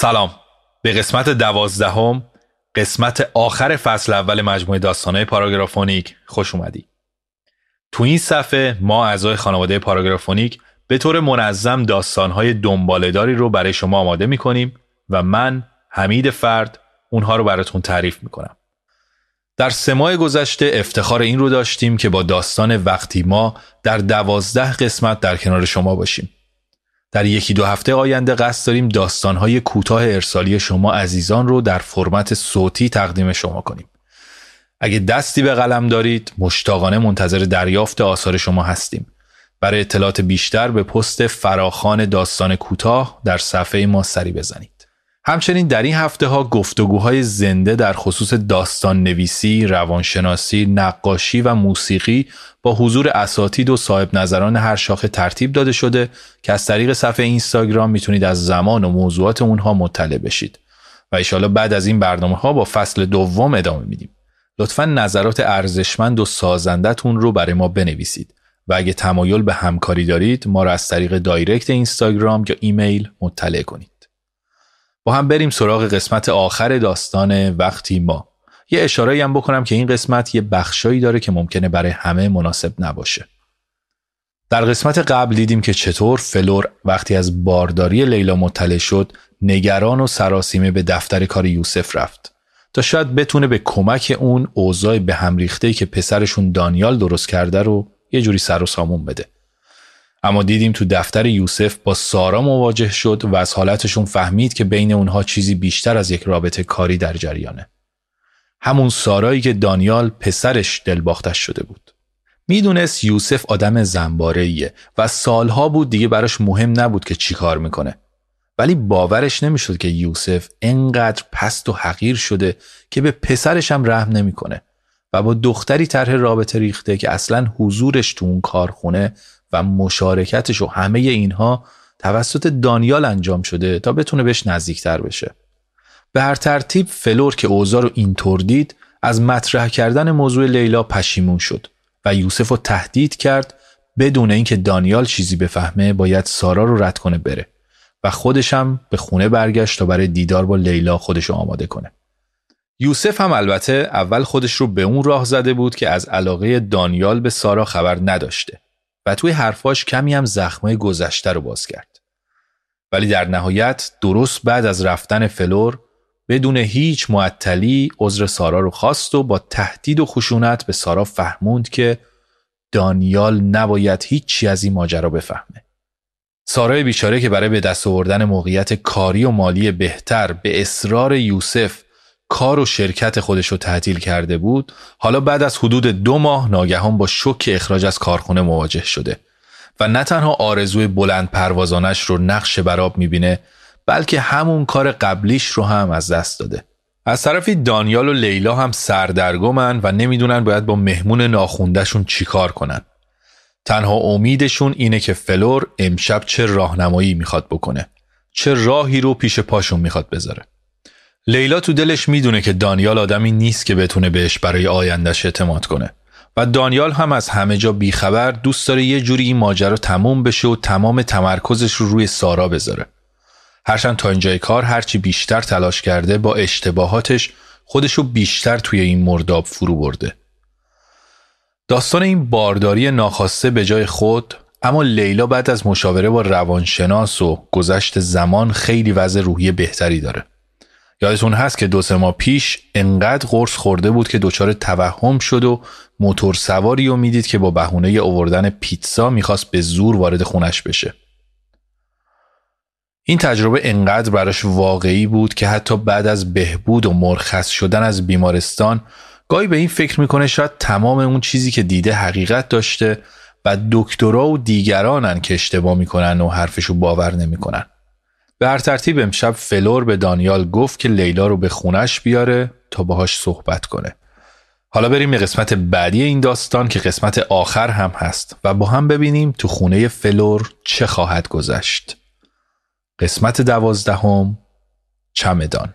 سلام. به قسمت دوازدهم قسمت آخر فصل اول مجموعه داستانهای پاراگرافونیک خوش اومدی. تو این صفحه ما اعضای خانواده پاراگرافونیک به طور منظم داستانهای دنبالداری رو برای شما آماده می‌کنیم و من حمید فرد اونها رو براتون تعریف می‌کنم. در سه ماه گذشته افتخار این رو داشتیم که با داستان وقتی ما در دوازده قسمت در کنار شما باشیم. در یکی دو هفته آینده قصد داریم داستانهای کوتاه ارسالی شما عزیزان رو در فرمت صوتی تقدیم شما کنیم. اگه دستی به قلم دارید مشتاقانه منتظر دریافت آثار شما هستیم. برای اطلاعات بیشتر به پست فراخان داستان کوتاه در صفحه ما سری بزنید. همچنین در این هفته ها گفتگوهای زنده در خصوص داستان نویسی، روانشناسی، نقاشی و موسیقی با حضور اساتید و صاحب نظران هر شاخه ترتیب داده شده که از طریق صفحه اینستاگرام می‌تونید از زمان و موضوعات اونها مطلع بشید و ایشالا بعد از این برنامه ها با فصل دوم ادامه میدیم. لطفا نظرات ارزشمند و سازندتون رو برای ما بنویسید و اگه تمایل به همکاری دارید ما را از طریق دایرکت اینستاگرام یا ایمیل مطلع کنید. با هم بریم سراغ قسمت آخر داستان وقتی ما. یه اشاره هم بکنم که این قسمت یه بخشایی داره که ممکنه برای همه مناسب نباشه. در قسمت قبل دیدیم که چطور فلور وقتی از بارداری لیلا مطلع شد نگران و سراسیمه به دفتر کار یوسف رفت. تا شاید بتونه به کمک اون اوضاع به هم ریخته که پسرشون دانیال درست کرده رو یه جوری سر و سامون بده. اما دیدیم تو دفتر یوسف با سارا مواجه شد و از حالتشون فهمید که بین اونها چیزی بیشتر از یک رابطه کاری در جریانه. همون سارایی که دانیال پسرش دلباختش شده بود. می‌دونست یوسف آدم زنباره و سالها بود دیگه براش مهم نبود که چی کار می‌کنه. ولی باورش نمی‌شد که یوسف انقدر پست و حقیر شده که به پسرش هم رحم نمی‌کنه و با دختری طرح رابطه ریخته که اصلا حضورش تو اون کارخونه و مشارکتش و همه اینها توسط دانیال انجام شده تا بتونه بهش نزدیکتر بشه. به هر ترتیب فلور که اوضاع رو اینطور دید از مطرح کردن موضوع لیلا پشیمون شد و یوسف رو تهدید کرد بدون اینکه دانیال چیزی بفهمه باید سارا رو رد کنه بره و خودش هم به خونه برگشت تا برای دیدار با لیلا خودش رو آماده کنه. یوسف هم البته اول خودش رو به اون راه زده بود که از علاقه دانیال به سارا خبر نداشته و توی حرفاش کمی هم زخمای گذشته رو باز کرد. ولی در نهایت درست بعد از رفتن فلور بدون هیچ معطلی عذر سارا رو خواست و با تهدید و خشونت به سارا فهموند که دانیال نباید هیچی از این ماجرا بفهمه. سارای بیچاره که برای به دست آوردن موقعیت کاری و مالی بهتر به اصرار یوسف کار و شرکت خودش رو تعطیل کرده بود. حالا بعد از حدود دو ماه ناگهان با شوک اخراج از کارخونه مواجه شده و نه تنها آرزوی بلند پروازانش رو نقش براب می‌بینه بلکه همون کار قبلیش رو هم از دست داده. از طرفی دانیال و لیلا هم سردرگمن و نمی‌دونن باید با مهمون ناخوندهشون چیکار کنن. تنها امیدشون اینه که فلور امشب چه راهنمایی می‌خواد بکنه چه راهی رو پیش پاشون می‌خواد بذاره. لیلا تو دلش می‌دونه که دانیال آدمی نیست که بتونه بهش برای آیندهش اعتماد کنه. و دانیال هم از همه جا بیخبر دوست داره یه جوری این ماجرا تموم بشه و تمام تمرکزش رو روی سارا بذاره. هرچند تا اینجای کار هرچی بیشتر تلاش کرده با اشتباهاتش خودشو بیشتر توی این مرداب فرو برده. داستان این بارداری ناخواسته به جای خود اما لیلا بعد از مشاوره با روانشناس و گذشت زمان خیلی وضع روحی بهتری داره. یادتون هست که دو سه ماه پیش انقدر قرص خورده بود که دچار توهم شد و موتور سواری رو می‌دید که با بهونه اووردن پیتزا می‌خواست به زور وارد خونش بشه. این تجربه انقدر براش واقعی بود که حتی بعد از بهبود و مرخص شدن از بیمارستان گاهی به این فکر می‌کنه شاید تمام اون چیزی که دیده حقیقت داشته و دکترا و دیگرانن که اشتباه می‌کنن و حرفشو باور نمی‌کنن. به هر ترتیب امشب فلور به دانیال گفت که لیلا رو به خونش بیاره تا باهاش صحبت کنه. حالا بریم به قسمت بعدی این داستان که قسمت آخر هم هست و با هم ببینیم تو خونه فلور چه خواهد گذشت. قسمت دوازدهم چمدان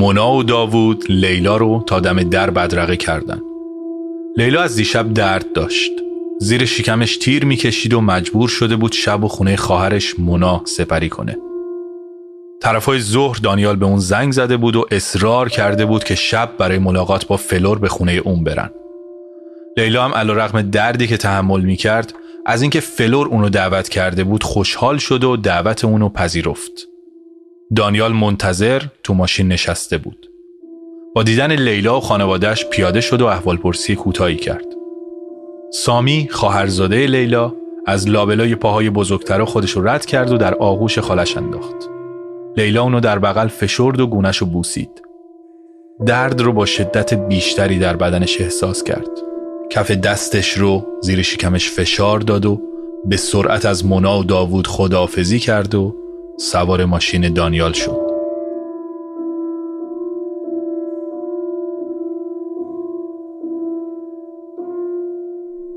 مونا و داوود لیلا رو تا دم در بدرقه کردن. لیلا از دیشب درد داشت. زیر شکمش تیر می‌کشید و مجبور شده بود شب و خونه خواهرش مونا سپری کنه. طرفای ظهر دانیال به اون زنگ زده بود و اصرار کرده بود که شب برای ملاقات با فلور به خونه اون برن. لیلا هم علیرغم دردی که تحمل می‌کرد از اینکه فلور اونو دعوت کرده بود خوشحال شد و دعوت اونو پذیرفت. دانیال منتظر تو ماشین نشسته بود. با دیدن لیلا و خانوادهش پیاده شد و احوالپرسی کوتاهی کرد. سامی خواهرزاده لیلا از لابلای پاهای بزرگتر خودش رو رد کرد و در آغوش خالش انداخت. لیلا اونو در بغل فشرد و گونش رو بوسید. درد رو با شدت بیشتری در بدنش احساس کرد. کف دستش رو زیر شکمش فشار داد و به سرعت از مونا و داوود خداحافظی کرد و سوار ماشین دانیال شد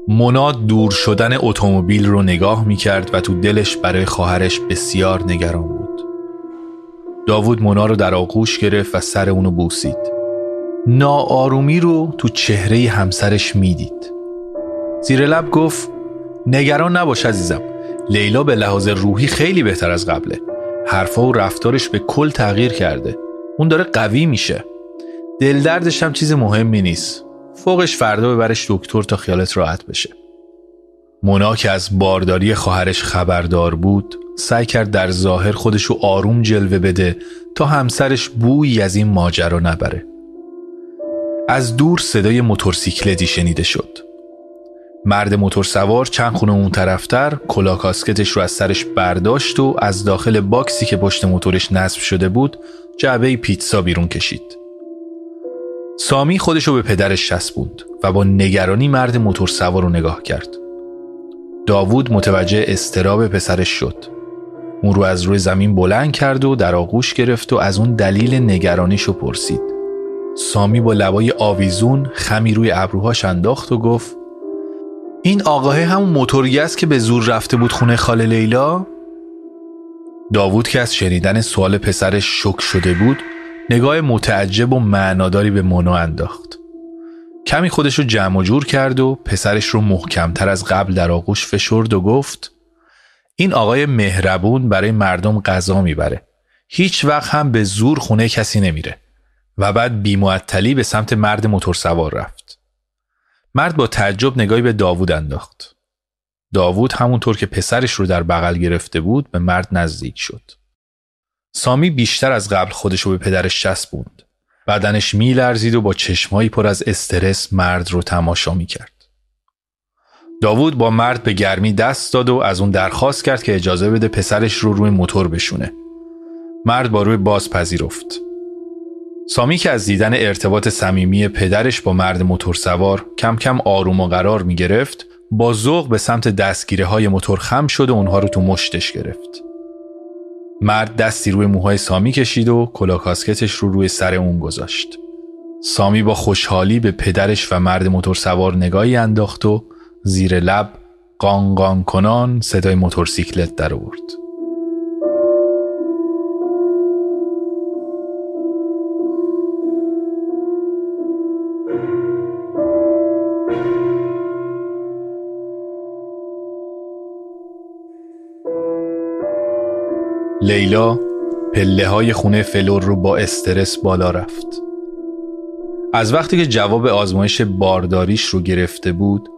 مونا دور شدن اتومبیل رو نگاه می کرد و تو دلش برای خواهرش بسیار نگران بود. داوود مونا رو در آغوش گرفت و سر اونو بوسید. ناآرومی رو تو چهره همسرش می‌دید. زیر لب گفت نگران نباش عزیزم. لیلا به لحاظ روحی خیلی بهتر از قبله. حرفا و رفتارش به کل تغییر کرده. اون داره قوی میشه. دلدردش هم چیز مهمی نیست. فوقش فردا ببرش دکتر تا خیالت راحت بشه مونا که از بارداری خواهرش خبردار بود سعی کرد در ظاهر خودشو آروم جلوه بده تا همسرش بویی از این ماجرا نبره از دور صدای موتورسیکلتی شنیده شد مرد موتورسوار چند خونه اون طرفتر کلا کاسکتش رو از سرش برداشت و از داخل باکسی که پشت موتورش نصب شده بود جعبه پیتزا بیرون کشید سامی خودشو به پدرش چسبوند و با نگرانی مرد موتور سوار رو نگاه کرد. داوود متوجه استراب پسرش شد. اون رو از روی زمین بلند کرد و در آغوش گرفت و از اون دلیل نگرانیشو پرسید. سامی با لبای آویزون خمی روی ابروهاش انداخت و گفت این آقاه همون موتورگی است که به زور رفته بود خونه خاله لیلا؟ داوود که از شنیدن سوال پسرش شک شده بود نگاه متعجب و معناداری به مونا انداخت. کمی خودش رو جمع و جور کرد و پسرش رو محکمتر از قبل در آغوش فشرد و گفت این آقای مهربون برای مردم غذا می‌بره. هیچ وقت هم به زور خونه کسی نمیره. و بعد بیمعطلی به سمت مرد موتور سوار رفت. مرد با تعجب نگاهی به داوود انداخت داوود همونطور که پسرش رو در بغل گرفته بود به مرد نزدیک شد سامی بیشتر از قبل خودشو به پدرش چسبوند. بدنش میلرزید و با چشمایی پر از استرس مرد رو تماشا می‌کرد. داوود با مرد به گرمی دست داد و از اون درخواست کرد که اجازه بده پسرش رو روی موتور بشونه. مرد با روی باز پذیرفت. سامی که از دیدن ارتباط صمیمی پدرش با مرد موتور سوار کم کم آروم و قرار می گرفت با ذوق به سمت دستگیره های موتور خم شد و اونها رو تو مشتش گرفت. مرد دستی روی موهای سامی کشید و کلاکاسکتش رو روی سر اون گذاشت. سامی با خوشحالی به پدرش و مرد موتور سوار نگاهی انداخت و زیر لب قانقان کنان صدای موتورسیکلت در آورد. لیلا پله های خونه فلور رو با استرس بالا رفت. از وقتی که جواب آزمایش بارداریش رو گرفته بود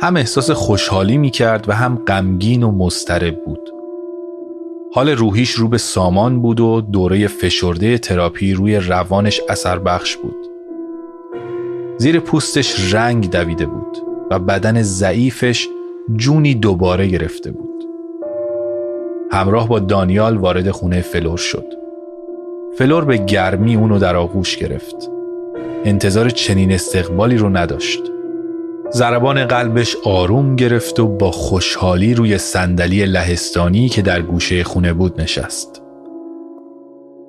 هم احساس خوشحالی می کرد و هم غمگین و مضطرب بود. حال روحیش رو به سامان بود و دوره فشرده تراپی روی روانش اثر بخش بود. زیر پوستش رنگ دویده بود و بدن ضعیفش جونی دوباره گرفته بود. همراه با دانیال وارد خونه فلور شد. فلور به گرمی اونو در آغوش گرفت. انتظار چنین استقبالی رو نداشت. ضربان قلبش آروم گرفت و با خوشحالی روی صندلی لهستانی که در گوشه خونه بود نشست.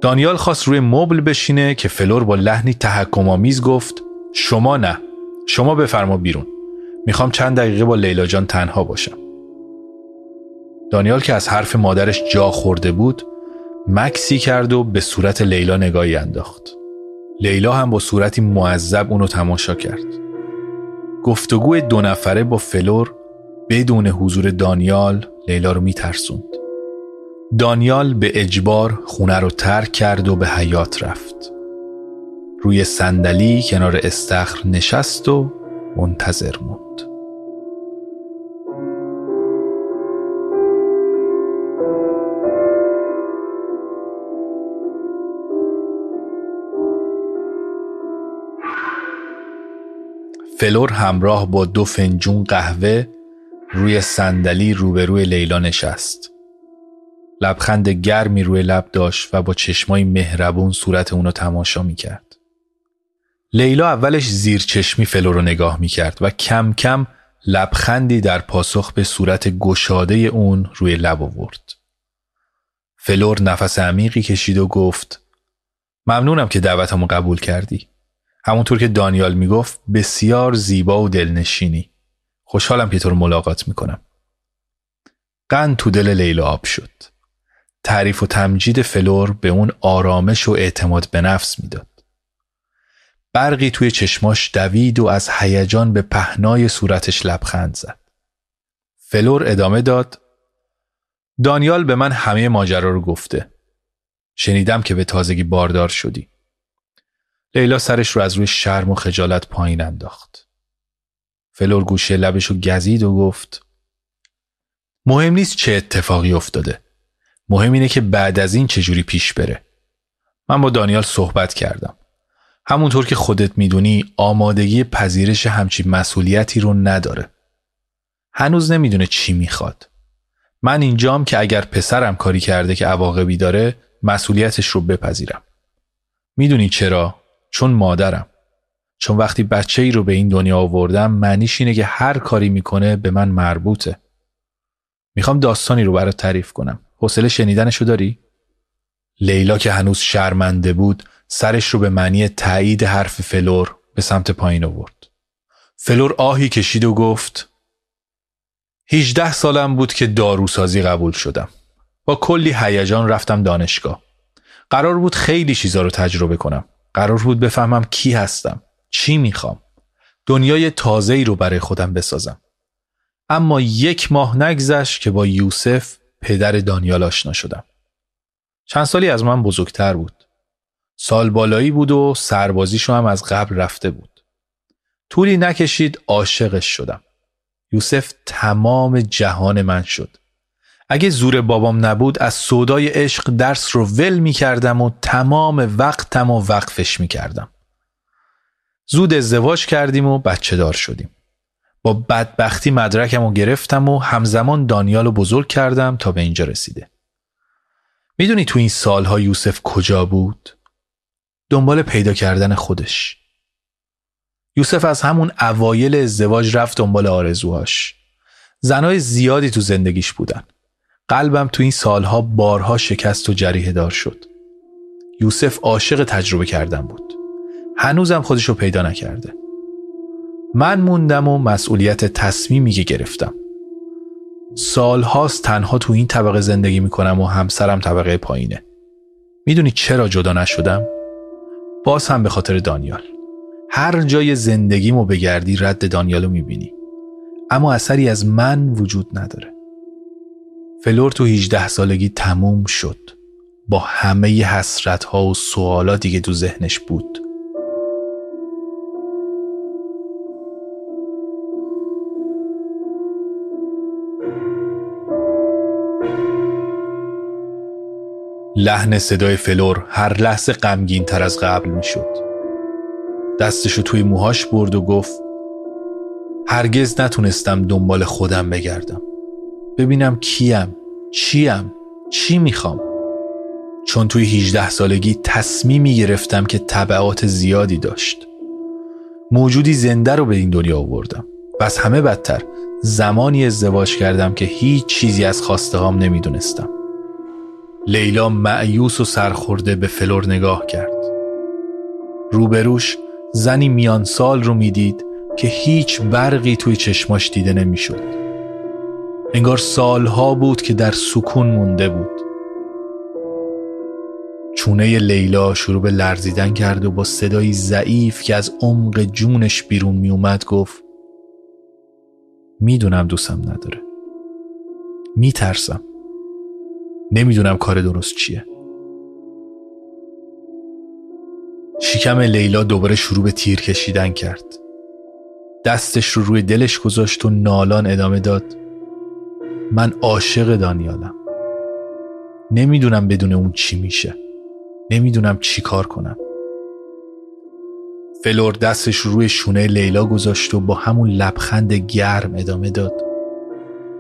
دانیال خواست روی مبل بشینه که فلور با لحنی تحکم‌آمیز گفت شما نه شما بفرما بیرون می‌خوام چند دقیقه با لیلا جان تنها باشم دانیال که از حرف مادرش جا خورده بود مکسی کرد و به صورت لیلا نگاهی انداخت. لیلا هم با صورتی معذب اونو تماشا کرد. گفتگوی دو نفره با فلور بدون حضور دانیال لیلا رو میترسوند. دانیال به اجبار خونه رو ترک کرد و به حیات رفت. روی صندلی کنار استخر نشست و منتظر موند. فلور همراه با دو فنجون قهوه روی صندلی روبروی لیلا نشست. لبخند گرمی روی لب داشت و با چشمای مهربون صورت اونو تماشا می‌کرد. لیلا اولش زیر چشمی فلور رو نگاه می‌کرد و کم کم لبخندی در پاسخ به صورت گشاده اون روی لب آورد. فلور نفس عمیقی کشید و گفت ممنونم که دعوتمو قبول کردی. همونطور که دانیال می‌گفت بسیار زیبا و دلنشینی. خوشحالم که تو رو ملاقات می‌کنم. قند تو دل لیلا آب شد. تعریف و تمجید فلور به اون آرامش و اعتماد به نفس می‌داد. برقی توی چشماش دوید و از هیجان به پهنای صورتش لبخند زد. فلور ادامه داد دانیال به من همه ماجرا رو گفته. شنیدم که به تازگی باردار شدی. لیلا سرش رو از روی شرم و خجالت پایین انداخت. فلور گوشه لبش رو گزید و گفت مهم نیست چه اتفاقی افتاده. مهم اینه که بعد از این چجوری پیش بره. من با دانیال صحبت کردم. همونطور که خودت می‌دونی آمادگی پذیرش همچین مسئولیتی رو نداره. هنوز نمی‌دونه چی می‌خواد. من اینجام که اگر پسرم کاری کرده که عواقبی داره مسئولیتش رو بپذیرم. می‌دونی چرا؟ چون مادرم. چون وقتی بچه ای رو به این دنیا آوردم معنیش اینه که هر کاری می‌کنه به من مربوطه. می‌خوام داستانی رو برات تعریف کنم. حوصله شنیدنشو داری؟ لیلا که هنوز شرمنده بود سرش رو به معنی تایید حرف فلور به سمت پایین آورد. فلور آهی کشید و گفت 18 سالم بود که داروسازی قبول شدم. با کلی هیجان رفتم دانشگاه. قرار بود خیلی چیزا رو تجربه کنم. قرار بود بفهمم کی هستم چی می‌خوام. دنیای تازه ای رو برای خودم بسازم. اما یک ماه نگذشت که با یوسف پدر دانیال آشنا شدم. چند سالی از من بزرگتر بود. سال بالایی بود و سربازیشو هم از قبل رفته بود. طولی نکشید عاشقش شدم. یوسف تمام جهان من شد. اگه زور بابام نبود از سودای عشق درس رو ول می کردم و تمام وقتم و وقفش می کردم. زود ازدواج کردیم و بچه دار شدیم. با بدبختی مدرکم رو گرفتم و همزمان دانیال رو بزرگ کردم تا به اینجا رسیده. می‌دونی تو این سالها یوسف کجا بود؟ دنبال پیدا کردن خودش. یوسف از همون اوایل ازدواج رفت دنبال آرزوهاش. زنای زیادی تو زندگیش بودن. قلبم تو این سالها بارها شکست و جریه دار شد. یوسف عاشق تجربه کردن بود. هنوزم خودشو پیدا نکرده. من موندم و مسئولیت تصمیمی که گرفتم. سالهاست تنها تو این طبقه زندگی می‌کنم و همسرم طبقه پایینه. می‌دونی چرا جدا نشدم؟ باز هم به خاطر دانیال. هر جای زندگیمو بگردی رد دانیالو می‌بینی. اما اثری از من وجود نداره. فلور تو 18 سالگی تموم شد. با همه حسرت ها و سوالاتی که تو ذهنش بود. لحن صدای فلور هر لحظه غمگین تر از قبل می شد دستشو توی موهاش برد و گفت هرگز نتونستم دنبال خودم بگردم. ببینم کیم چیم چی می‌خوام. چون توی 18 سالگی تصمیمی گرفتم که طبعات زیادی داشت. موجودی زنده رو به این دنیا آوردم. و از همه بدتر. زمانی ازدواج کردم که هیچ چیزی از خواسته هام نمی‌دونستم. لیلا معیوس و سرخورده به فلور نگاه کرد. روبروش زنی میان سال رو می‌دید که هیچ برقی توی چشماش دیده نمی‌شد. انگار سالها بود که در سکون مونده بود. چونه لیلا شروع به لرزیدن کرد و با صدایی ضعیف که از عمق جونش بیرون می اومد گفت می‌دونم دوستم نداره. میترسم. نمی‌دونم کار درست چیه. شکم لیلا دوباره شروع به تیر کشیدن کرد. دستش رو روی دلش گذاشت و نالان ادامه داد. من عاشق دانیالم. نمی‌دونم بدون اون چی میشه. نمی‌دونم چی کار کنم. فلور دستش روی شونه لیلا گذاشت و با همون لبخند گرم ادامه داد.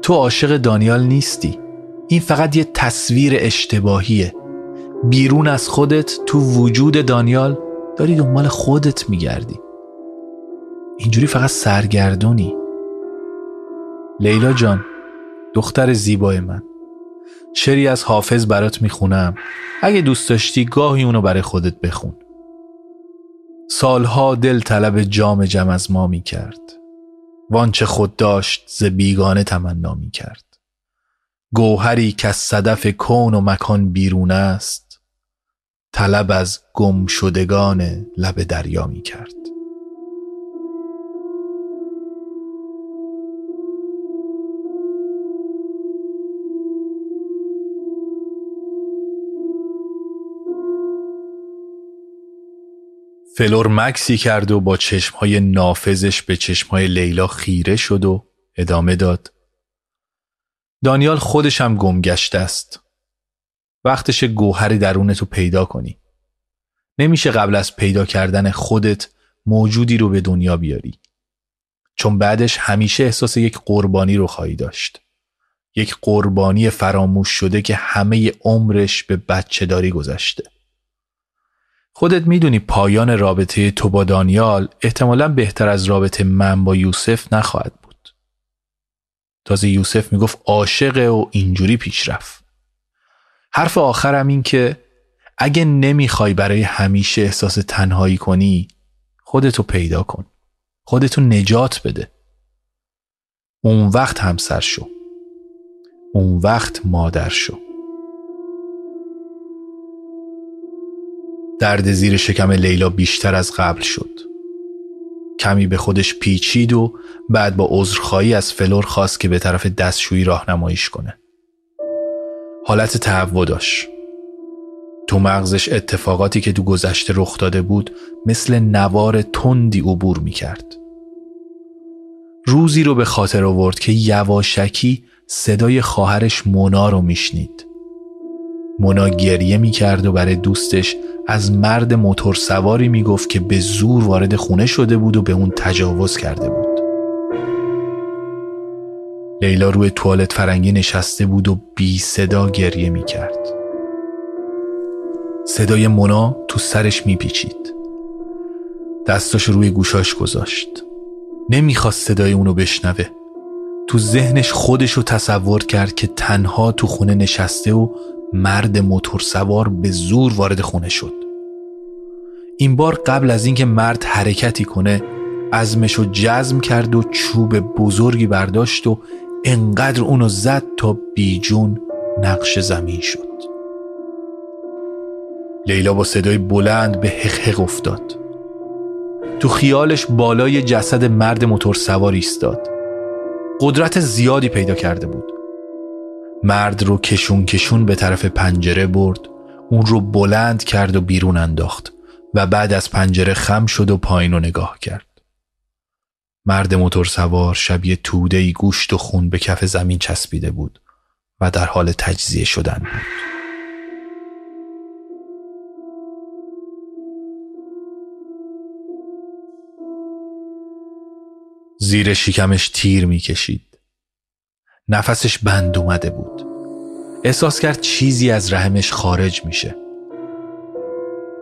تو عاشق دانیال نیستی. این فقط یه تصویر اشتباهیه. بیرون از خودت تو وجود دانیال داری دنبال خودت میگردی. اینجوری فقط سرگردونی. لیلا جان دختر زیبای من. شری از حافظ برات می‌خونم. اگه دوست داشتی گاهی اونو برای خودت بخون. سالها دل طلب جام جم از ما می‌کرد. وانچه خود داشت ز بیگانه تمنا می‌کرد. گوهری که از صدف کون و مکان بیرون است. طلب از گم شدگان لب دریا می‌کرد. فلور مکسی کرد و با چشمهای نافذش به چشمهای لیلا خیره شد و ادامه داد. دانیال خودش هم گم گشته است. وقتش گوهر درونتو پیدا کنی. نمیشه قبل از پیدا کردن خودت موجودی رو به دنیا بیاری. چون بعدش همیشه احساس یک قربانی رو خواهی داشت. یک قربانی فراموش شده که همه عمرش به بچه داری گذشته. خودت می‌دونی پایان رابطه تو با دانیال احتمالا بهتر از رابطه من با یوسف نخواهد بود. تازه یوسف می‌گفت عاشقه و اینجوری پیش رفت. حرف آخرم این که اگه نمی‌خوای برای همیشه احساس تنهایی کنی خودتو پیدا کن. خودتو نجات بده. اون وقت همسر شو. اون وقت مادر شو. درد زیر شکم لیلا بیشتر از قبل شد کمی به خودش پیچید و بعد با عذرخواهی از فلور خواست که به طرف دستشویی راهنماییش کنه حالت تهوع داشت تو مغزش اتفاقاتی که تو گذشته رخ داده بود مثل نوار تندی عبور می کرد. روزی رو به خاطر آورد که یواشکی صدای خواهرش مونا رو میشنید. مونا گریه می کرد و برای دوستش از مرد موتور سواری می‌گفت که به زور وارد خونه شده بود و به اون تجاوز کرده بود لیلا روی توالت فرنگی نشسته بود و بی صدا گریه می کرد. صدای مونا تو سرش میپیچید. دستاش روی گوشاش گذاشت. نمی‌خواست صدای اونو بشنوه. تو ذهنش خودش رو تصور کرد که تنها تو خونه نشسته و مرد موتور سوار به زور وارد خونه شد. این بار قبل از اینکه مرد حرکتی کنه ازمش رو جزم کرد و چوب بزرگی برداشت و انقدر اونو زد تا بیجون نقش زمین شد. لیلا با صدای بلند به حق افتاد. تو خیالش بالای جسد مرد موتور سوار ایستاد. قدرت زیادی پیدا کرده بود. مرد رو کشون کشون به طرف پنجره برد. اون رو بلند کرد و بیرون انداخت و بعد از پنجره خم شد و پایین رو نگاه کرد. مرد موتور سوار شبیه توده گوشت و خون به کف زمین چسبیده بود و در حال تجزیه شدن بود. زیر شکمش تیر می‌کشید. نفسش بند اومده بود. احساس کرد چیزی از رحمش خارج میشه.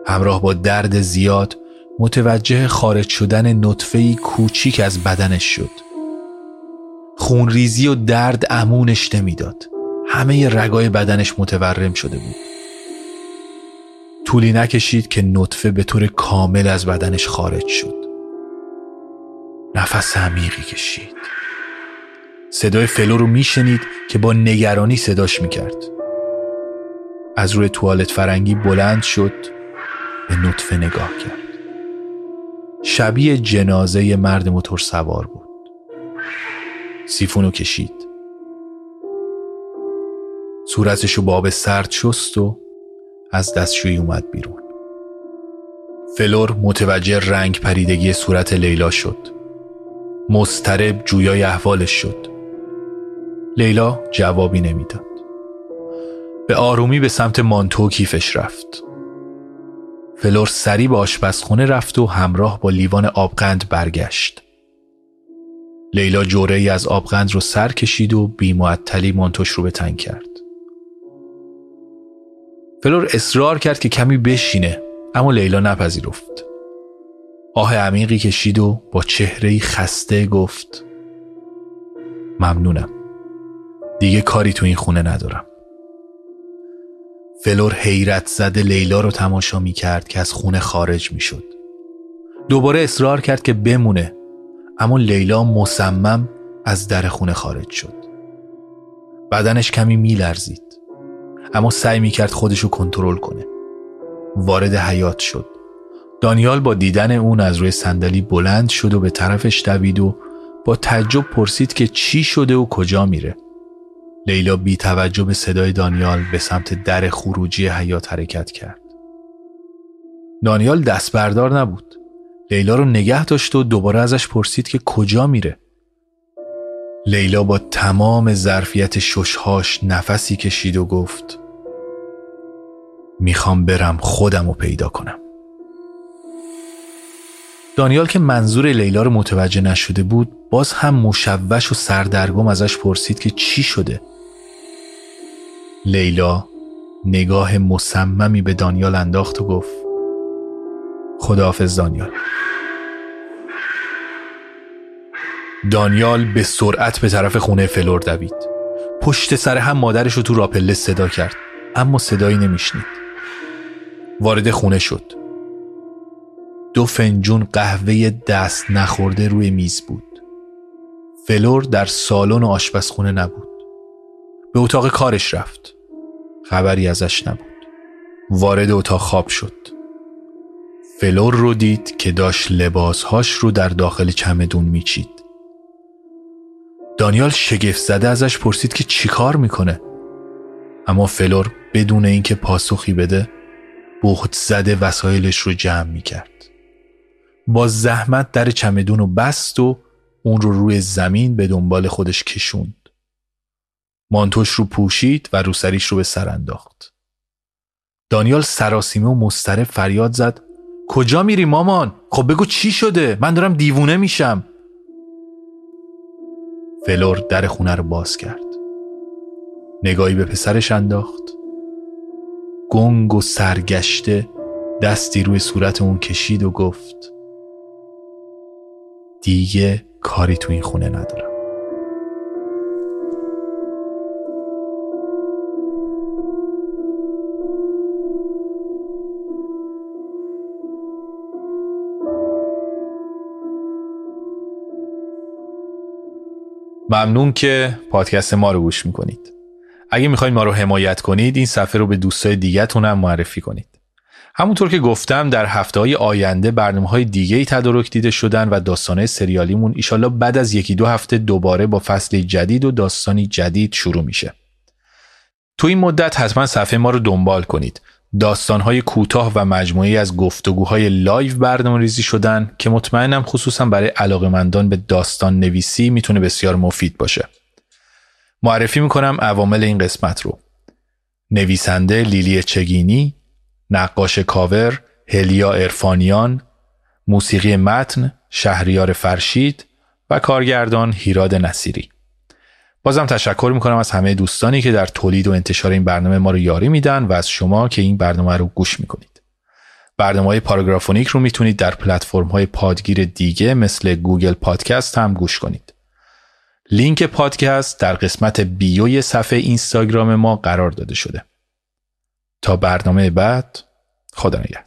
همراه با درد زیاد متوجه خارج شدن نطفه کوچیک از بدنش شد. خونریزی و درد امونش نمی‌داد. همه رگای بدنش متورم شده بود. طولی نکشید که نطفه به طور کامل از بدنش خارج شد. نفس عمیقی کشید. صدای فلو رو میشنید که با نگرانی صداش می‌کرد. از روی توالت فرنگی بلند شد به نطفه نگاه کرد. شبیه جنازه مرد موتور سوار بود. سیفونو کشید. صورتشو با آب سرد شست و از دستشویی اومد بیرون. فلور متوجه رنگ پریدگی صورت لیلا شد. مضطرب جویای احوالش شد. لیلا جوابی نمی‌داد. به آرومی به سمت مانتو و کیفش رفت. فلور سریع به آشپزخونه رفت و همراه با لیوان آبقند برگشت. لیلا جرعه ای از آبقند رو سر کشید و بی‌معطلی مانتوش رو به تن کرد. فلور اصرار کرد که کمی بشینه اما لیلا نپذیرفت. آه عمیقی کشید و با چهره خسته گفت ممنونم. دیگه کاری تو این خونه ندارم فلور حیرت زده لیلا رو تماشا می کرد که از خونه خارج می شد. دوباره اصرار کرد که بمونه اما لیلا مصمم از در خونه خارج شد. بدنش کمی می لرزید اما سعی می کرد خودشو کنترل کنه. وارد حیات شد. دانیال با دیدن اون از روی صندلی بلند شد و به طرفش دوید و با تعجب پرسید که چی شده و کجا میره. لیلا بی توجه به صدای دانیال به سمت در خروجی حیات حرکت کرد. دانیال دست بردار نبود. لیلا رو نگه داشت و دوباره ازش پرسید که کجا میره. لیلا با تمام ظرفیت ششهاش نفسی کشید و گفت می‌خوام برم خودم رو پیدا کنم. دانیال که منظور لیلا رو متوجه نشده بود باز هم مشوش و سردرگم ازش پرسید که چی شده لیلا نگاه مصممی به دانیال انداخت و گفت خداحافظ دانیال. دانیال به سرعت به طرف خونه فلور دوید. پشت سر هم مادرش رو تو راه‌پله صدا کرد اما صدایی نمیشنید. وارد خونه شد. دو فنجون قهوه دست نخورده روی میز بود. فلور در سالن آشپزخونه نبود. به اتاق کارش رفت. خبری ازش نبود. وارد اتاق خواب شد. فلور رو دید که داشت لباسهاش رو در داخل چمدون میچید. دانیال شگفت زده ازش پرسید که چیکار می‌کنه؟ اما فلور بدون اینکه پاسخی بده بهت زده وسایلش رو جمع می‌کرد. با زحمت در چمدون رو بست و اون رو روی زمین به دنبال خودش کشوند. مانتوش رو پوشید و روسریش رو به سر انداخت. دانیال سراسیمه و مستره فریاد زد کجا میری مامان؟ خب بگو چی شده؟ من دارم دیوونه میشم. فلور در خونه رو باز کرد. نگاهی به پسرش انداخت. گنگ و سرگشته دستی روی صورت اون کشید و گفت دیگه کاری تو این خونه ندارم. ممنون که پادکست ما رو گوش می‌کنید. اگه می‌خواید ما رو حمایت کنید این صفحه رو به دوستای دیگهتون هم معرفی کنید. همونطور که گفتم در هفته های آینده برنامه های دیگه ای تدارک دیده شدن و داستان سریالیمون ایشالله بعد از یکی دو هفته دوباره با فصل جدید و داستانی جدید شروع میشه. تو این مدت حتما صفحه ما رو دنبال کنید. داستانهای کوتاه و مجموعه‌ای از گفتگوهای live برنامه ریزی شدن که مطمئنم خصوصا برای علاقمندان به داستان نویسی می‌تونه بسیار مفید باشه. معرفی می‌کنم عوامل این قسمت رو. نویسنده لیلی چگینی، نقاش کاور، هلیا ارفانیان، موسیقی متن، شهریار فرشید و کارگردان هیراد نصیری. بازم تشکر می‌کنم از همه دوستانی که در تولید و انتشار این برنامه ما رو یاری میدن و از شما که این برنامه رو گوش می‌کنید. برنامه های پاراگرافونیک رو می‌تونید در پلتفرم های پادگیر دیگه مثل Google Podcast هم گوش کنید. لینک پادکست در قسمت بیوی صفحه اینستاگرام ما قرار داده شده. تا برنامه بعد خدا نگهدار.